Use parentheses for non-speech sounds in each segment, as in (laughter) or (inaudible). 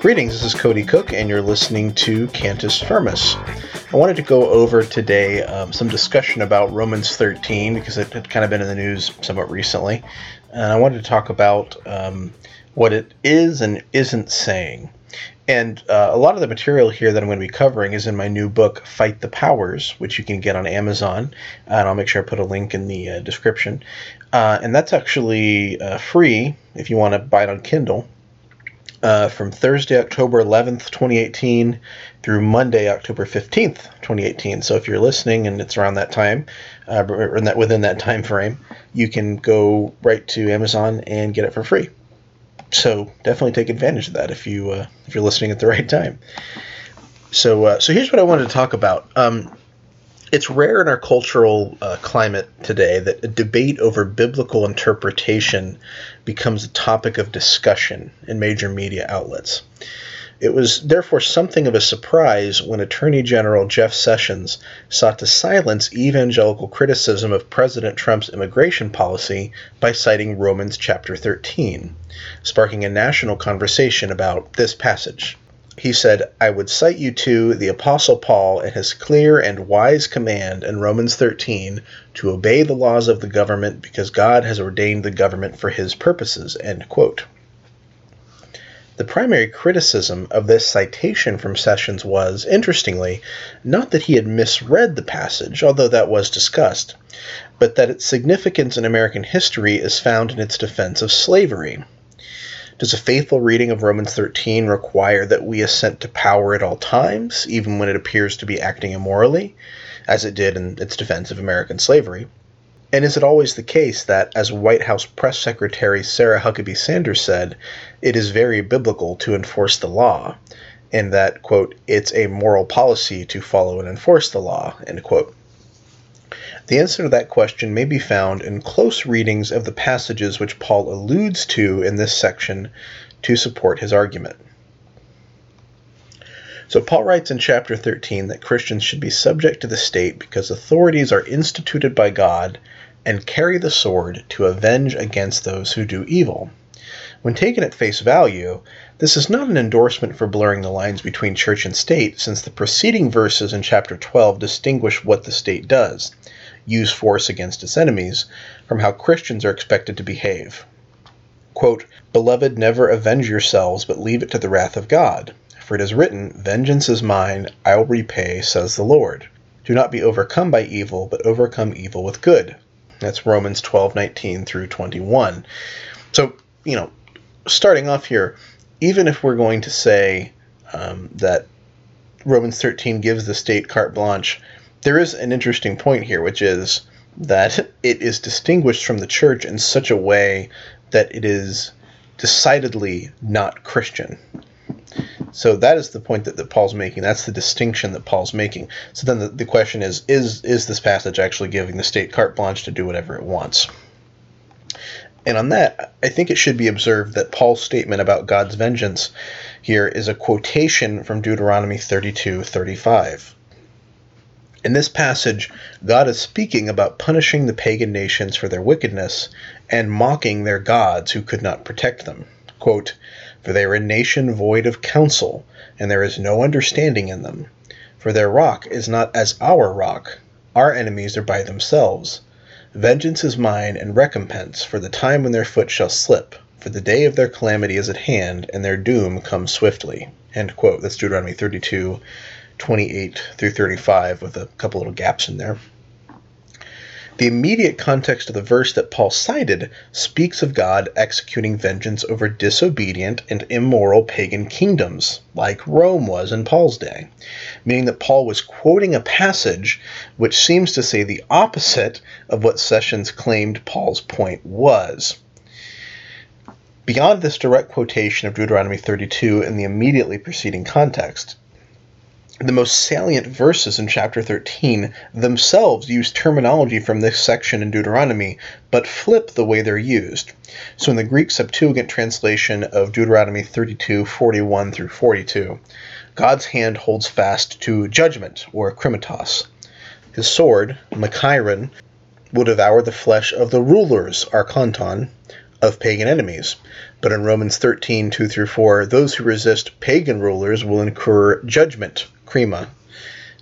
Greetings, this is Cody Cook, and you're listening to Cantus Firmus. I wanted to go over today um, some discussion about Romans 13 because it had kind of been in the news somewhat recently. And I wanted to talk about um, what it is and isn't saying. And uh, a lot of the material here that I'm going to be covering is in my new book, Fight the Powers, which you can get on Amazon. And I'll make sure I put a link in the uh, description. Uh, and that's actually uh, free if you want to buy it on Kindle uh, from Thursday, October 11th, 2018, through Monday, October 15th, 2018. So if you're listening and it's around that time, uh, in that, within that time frame, you can go right to Amazon and get it for free. So definitely take advantage of that if you uh, if you're listening at the (laughs) right time. So uh, so here's what I wanted to talk about. Um, it's rare in our cultural uh, climate today that a debate over biblical interpretation becomes a topic of discussion in major media outlets. It was therefore something of a surprise when Attorney General Jeff Sessions sought to silence evangelical criticism of President Trump's immigration policy by citing Romans chapter 13, sparking a national conversation about this passage he said, I would cite you to the Apostle Paul and his clear and wise command in Romans 13 to obey the laws of the government because God has ordained the government for his purposes. The primary criticism of this citation from Sessions was, interestingly, not that he had misread the passage, although that was discussed, but that its significance in American history is found in its defense of slavery. Does a faithful reading of Romans 13 require that we assent to power at all times, even when it appears to be acting immorally, as it did in its defense of American slavery? And is it always the case that, as White House Press Secretary Sarah Huckabee Sanders said, it is very biblical to enforce the law, and that, quote, it's a moral policy to follow and enforce the law, end quote? The answer to that question may be found in close readings of the passages which Paul alludes to in this section to support his argument. So, Paul writes in chapter 13 that Christians should be subject to the state because authorities are instituted by God and carry the sword to avenge against those who do evil. When taken at face value, this is not an endorsement for blurring the lines between church and state, since the preceding verses in chapter 12 distinguish what the state does use force against its enemies from how Christians are expected to behave. Quote, Beloved, never avenge yourselves, but leave it to the wrath of God. For it is written, Vengeance is mine, I will repay, says the Lord. Do not be overcome by evil, but overcome evil with good. That's Romans 12, 19 through 21. So, you know, starting off here, even if we're going to say um, that Romans 13 gives the state carte blanche there is an interesting point here, which is that (laughs) it is distinguished from the church in such a way that it is decidedly not Christian. So that is the point that, that Paul's making. That's the distinction that Paul's making. So then the, the question is, is is this passage actually giving the state carte blanche to do whatever it wants? And on that, I think it should be observed that Paul's statement about God's vengeance here is a quotation from Deuteronomy 32 35. In this passage, God is speaking about punishing the pagan nations for their wickedness and mocking their gods who could not protect them. Quote, For they are a nation void of counsel, and there is no understanding in them. For their rock is not as our rock. Our enemies are by themselves. Vengeance is mine, and recompense for the time when their foot shall slip. For the day of their calamity is at hand, and their doom comes swiftly. End quote. That's Deuteronomy 32, 28 through 35 with a couple little gaps in there. The immediate context of the verse that Paul cited speaks of God executing vengeance over disobedient and immoral pagan kingdoms, like Rome was in Paul's day, meaning that Paul was quoting a passage which seems to say the opposite of what Sessions claimed Paul's point was. Beyond this direct quotation of Deuteronomy 32 in the immediately preceding context, the most salient verses in chapter 13 themselves use terminology from this section in Deuteronomy, but flip the way they're used. So in the Greek Septuagint translation of Deuteronomy 32 41 through 42, God's hand holds fast to judgment, or krimatos. His sword, Machiron, will devour the flesh of the rulers, archonton, of pagan enemies. But in Romans 13, 2 through 4, those who resist pagan rulers will incur judgment, krima.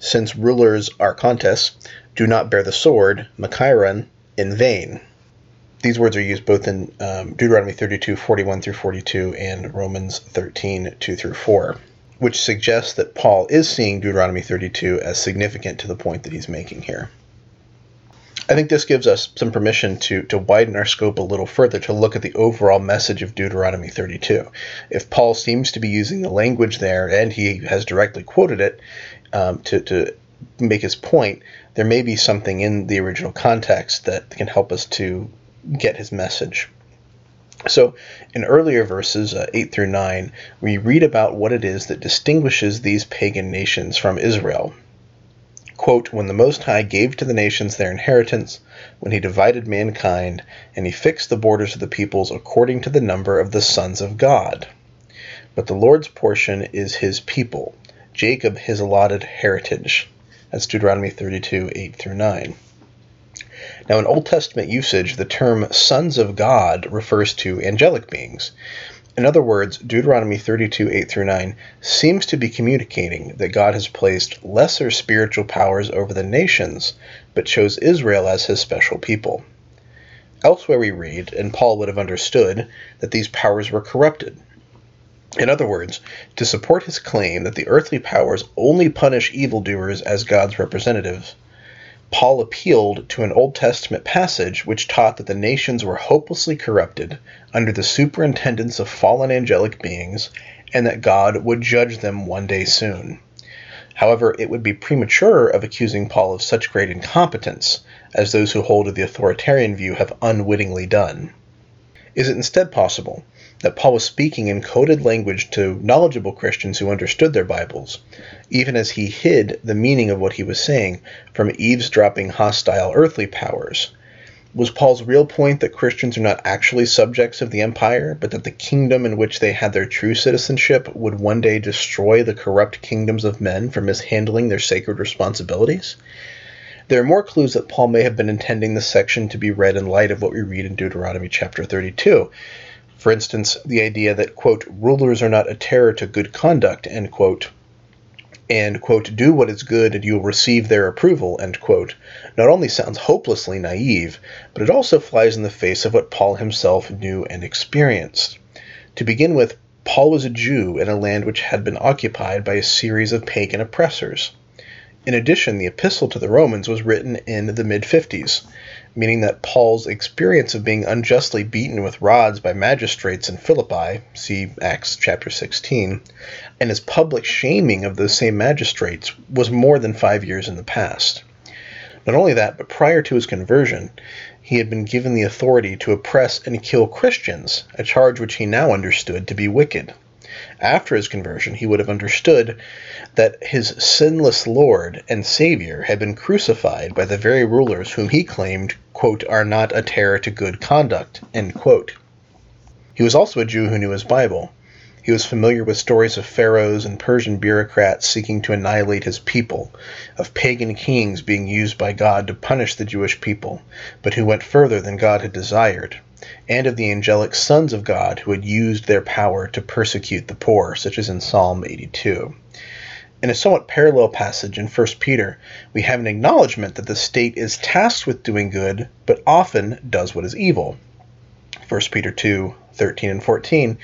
Since rulers, are archontes, do not bear the sword, makairon, in vain. These words are used both in um, Deuteronomy 32, 41 through 42, and Romans 13, 2 through 4, which suggests that Paul is seeing Deuteronomy 32 as significant to the point that he's making here. I think this gives us some permission to, to widen our scope a little further to look at the overall message of Deuteronomy 32. If Paul seems to be using the language there, and he has directly quoted it um, to, to make his point, there may be something in the original context that can help us to get his message. So, in earlier verses, uh, 8 through 9, we read about what it is that distinguishes these pagan nations from Israel quote, When the Most High gave to the nations their inheritance, when he divided mankind, and he fixed the borders of the peoples according to the number of the sons of God. But the Lord's portion is his people, Jacob his allotted heritage. That's Deuteronomy 32, 8 through 9. Now, in Old Testament usage, the term sons of God refers to angelic beings. In other words, Deuteronomy 32 8 through 9 seems to be communicating that God has placed lesser spiritual powers over the nations, but chose Israel as his special people. Elsewhere we read, and Paul would have understood, that these powers were corrupted. In other words, to support his claim that the earthly powers only punish evildoers as God's representatives, Paul appealed to an Old Testament passage which taught that the nations were hopelessly corrupted under the superintendence of fallen angelic beings and that God would judge them one day soon. However, it would be premature of accusing Paul of such great incompetence, as those who hold to the authoritarian view have unwittingly done. Is it instead possible that Paul was speaking in coded language to knowledgeable Christians who understood their Bibles, even as he hid the meaning of what he was saying from eavesdropping hostile earthly powers. Was Paul's real point that Christians are not actually subjects of the empire, but that the kingdom in which they had their true citizenship would one day destroy the corrupt kingdoms of men for mishandling their sacred responsibilities? There are more clues that Paul may have been intending this section to be read in light of what we read in Deuteronomy chapter 32. For instance, the idea that, quote, rulers are not a terror to good conduct, end quote, and, quote, do what is good and you will receive their approval, end quote, not only sounds hopelessly naive, but it also flies in the face of what Paul himself knew and experienced. To begin with, Paul was a Jew in a land which had been occupied by a series of pagan oppressors. In addition, the epistle to the Romans was written in the mid 50s, meaning that Paul's experience of being unjustly beaten with rods by magistrates in Philippi, see Acts chapter 16, and his public shaming of those same magistrates was more than five years in the past. Not only that, but prior to his conversion, he had been given the authority to oppress and kill Christians, a charge which he now understood to be wicked after his conversion, he would have understood that his sinless Lord and Savior had been crucified by the very rulers whom he claimed, quote, are not a terror to good conduct. He was also a Jew who knew his Bible. He was familiar with stories of pharaohs and Persian bureaucrats seeking to annihilate his people, of pagan kings being used by God to punish the Jewish people, but who went further than God had desired and of the angelic sons of God who had used their power to persecute the poor, such as in Psalm 82. In a somewhat parallel passage in 1 Peter, we have an acknowledgement that the state is tasked with doing good, but often does what is evil. 1 Peter 2 13 and 14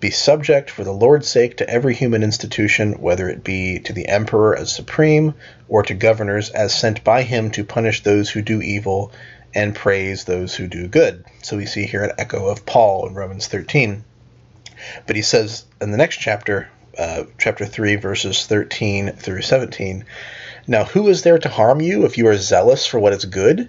Be subject for the Lord's sake to every human institution, whether it be to the emperor as supreme, or to governors as sent by him to punish those who do evil and praise those who do good. So we see here an echo of Paul in Romans 13. But he says in the next chapter, uh, chapter 3, verses 13 through 17, Now who is there to harm you if you are zealous for what is good?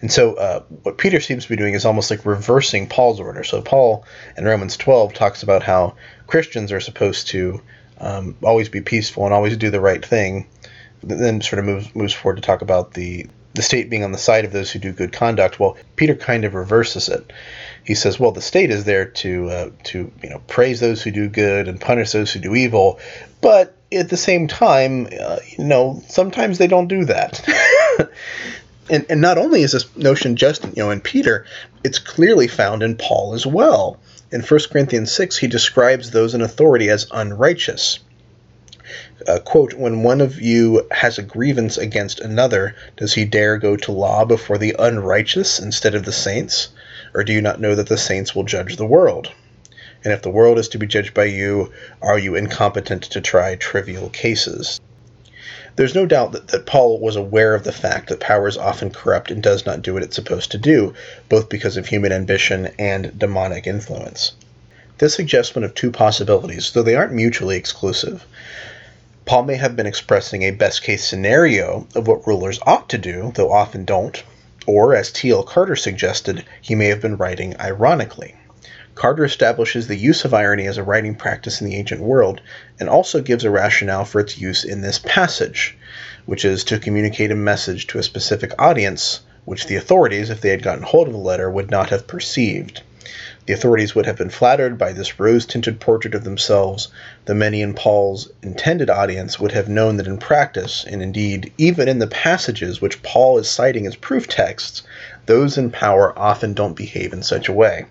And so, uh, what Peter seems to be doing is almost like reversing Paul's order. So, Paul in Romans 12 talks about how Christians are supposed to um, always be peaceful and always do the right thing. Then, sort of moves moves forward to talk about the the state being on the side of those who do good conduct. Well, Peter kind of reverses it. He says, "Well, the state is there to uh, to you know praise those who do good and punish those who do evil, but at the same time, uh, you know, sometimes they don't do that." (laughs) and, and not only is this notion just you know in Peter, it's clearly found in Paul as well. In 1 Corinthians 6, he describes those in authority as unrighteous. Uh, quote, when one of you has a grievance against another, does he dare go to law before the unrighteous instead of the saints? Or do you not know that the saints will judge the world? And if the world is to be judged by you, are you incompetent to try trivial cases? There's no doubt that, that Paul was aware of the fact that power is often corrupt and does not do what it's supposed to do, both because of human ambition and demonic influence. This suggests one of two possibilities, though they aren't mutually exclusive. Paul may have been expressing a best case scenario of what rulers ought to do, though often don't, or, as T.L. Carter suggested, he may have been writing ironically. Carter establishes the use of irony as a writing practice in the ancient world and also gives a rationale for its use in this passage, which is to communicate a message to a specific audience which the authorities, if they had gotten hold of the letter, would not have perceived. The authorities would have been flattered by this rose tinted portrait of themselves. The many in Paul's intended audience would have known that in practice, and indeed even in the passages which Paul is citing as proof texts, those in power often don't behave in such a way.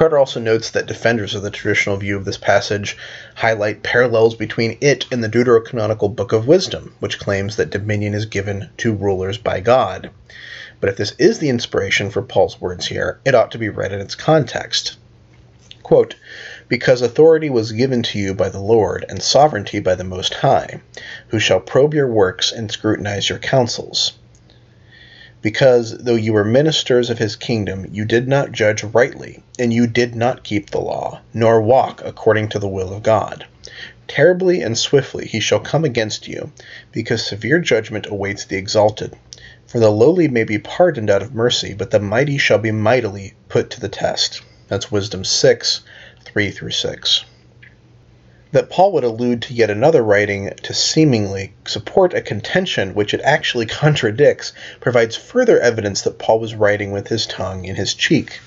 Carter also notes that defenders of the traditional view of this passage highlight parallels between it and the deuterocanonical Book of Wisdom, which claims that dominion is given to rulers by God. But if this is the inspiration for Paul's words here, it ought to be read in its context. Quote, because authority was given to you by the Lord, and sovereignty by the Most High, who shall probe your works and scrutinize your counsels. Because, though you were ministers of his kingdom, you did not judge rightly, and you did not keep the law, nor walk according to the will of God. Terribly and swiftly he shall come against you, because severe judgment awaits the exalted. For the lowly may be pardoned out of mercy, but the mighty shall be mightily put to the test. That's Wisdom 6, 3 through 6. That Paul would allude to yet another writing to seemingly support a contention which it actually (laughs) contradicts provides further evidence that Paul was writing with his tongue in his cheek.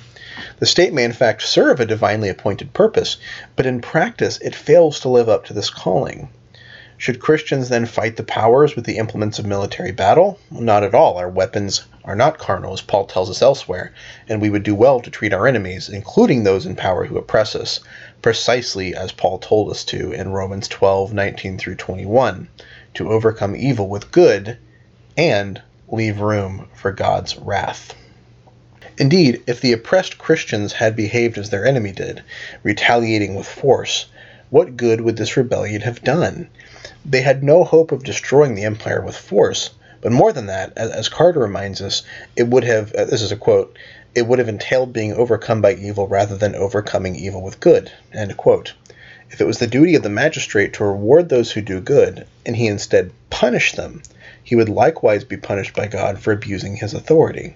The state may in fact serve a divinely appointed purpose, but in practice it fails to live up to this calling. Should Christians then fight the powers with the implements of military battle? Not at all. Our weapons are not carnal, as Paul tells us elsewhere, and we would do well to treat our enemies, including those in power who oppress us, precisely as Paul told us to in Romans 12 19 through 21, to overcome evil with good and leave room for God's wrath. Indeed, if the oppressed Christians had behaved as their enemy did, retaliating with force, what good would this rebellion have done? They had no hope of destroying the empire with force, but more than that, as, Carter reminds us, it would have, uh, this is a quote, it would have entailed being overcome by evil rather than overcoming evil with good. End quote. If it was the duty of the magistrate to reward those who do good, and he instead punished them, he would likewise be punished by God for abusing his authority.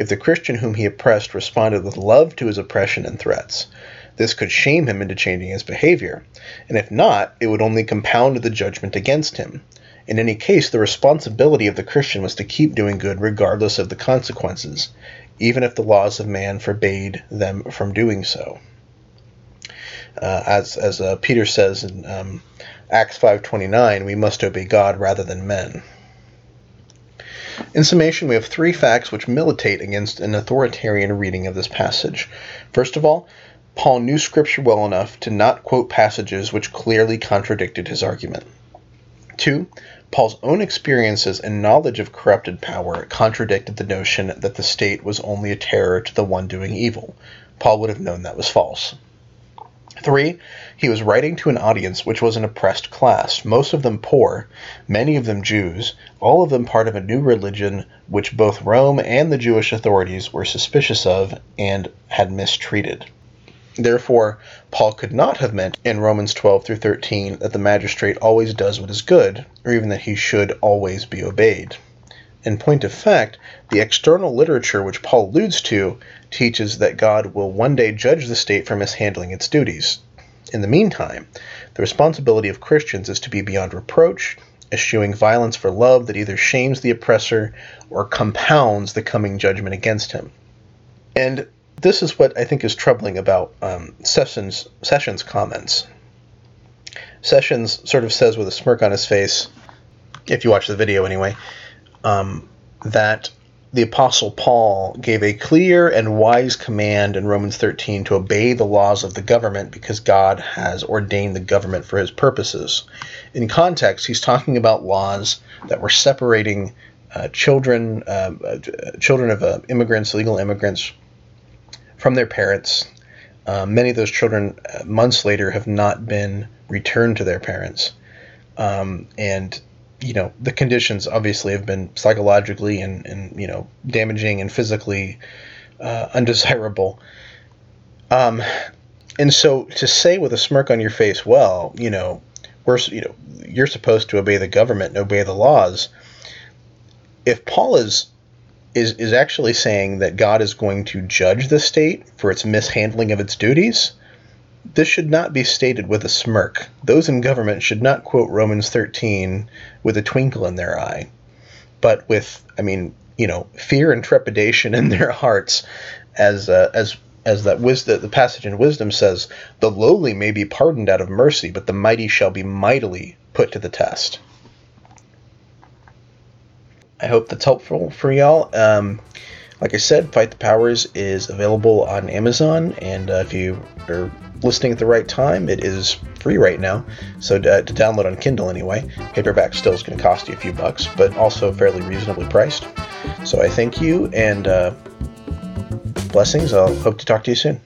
If the Christian whom he oppressed responded with love to his oppression and threats, this could shame him into changing his behavior, and if not, it would only compound the judgment against him. In any case, the responsibility of the Christian was to keep doing good regardless of the consequences, even if the laws of man forbade them from doing so. Uh, as as uh, Peter says in um, Acts 5:29, we must obey God rather than men. In summation, we have three facts which militate against an authoritarian reading of this passage. First of all, Paul knew Scripture well enough to not quote passages which clearly contradicted his argument. 2. Paul's own experiences and knowledge of corrupted power contradicted the notion that the state was only a terror to the one doing evil. Paul would have known that was false. 3. He was writing to an audience which was an oppressed class, most of them poor, many of them Jews, all of them part of a new religion which both Rome and the Jewish authorities were suspicious of and had mistreated. Therefore, Paul could not have meant in Romans 12 through 13 that the magistrate always does what is good, or even that he should always be obeyed. In point of fact, the external literature which Paul alludes to teaches that God will one day judge the state for mishandling its duties. In the meantime, the responsibility of Christians is to be beyond reproach, eschewing violence for love that either shames the oppressor or compounds the coming judgment against him. And this is what I think is troubling about um, Sessions, Sessions' comments. Sessions sort of says with a smirk on his face, if you watch the video anyway, um, that the Apostle Paul gave a clear and wise command in Romans 13 to obey the laws of the government because God has ordained the government for his purposes. In context, he's talking about laws that were separating uh, children, uh, uh, children of uh, immigrants, legal immigrants, from their parents. Uh, many of those children, uh, months later, have not been returned to their parents. Um, and you know the conditions obviously have been psychologically and, and you know damaging and physically uh, undesirable um, and so to say with a smirk on your face well you know we're you know you're supposed to obey the government and obey the laws if paul is is is actually saying that god is going to judge the state for its mishandling of its duties this should not be stated with a smirk. Those in government should not quote Romans 13 with a twinkle in their eye, but with, I mean, you know, fear and trepidation (laughs) in their hearts, as uh, as as that wisdom, the passage in wisdom says, the lowly may be pardoned out of mercy, but the mighty shall be mightily put to the test. I hope that's helpful for y'all. Um, like I said, Fight the Powers is available on Amazon, and uh, if you are listening at the right time, it is free right now. So to, to download on Kindle anyway, paperback still is going to cost you a few bucks, but also fairly reasonably priced. So I thank you and uh, blessings. I'll hope to talk to you soon.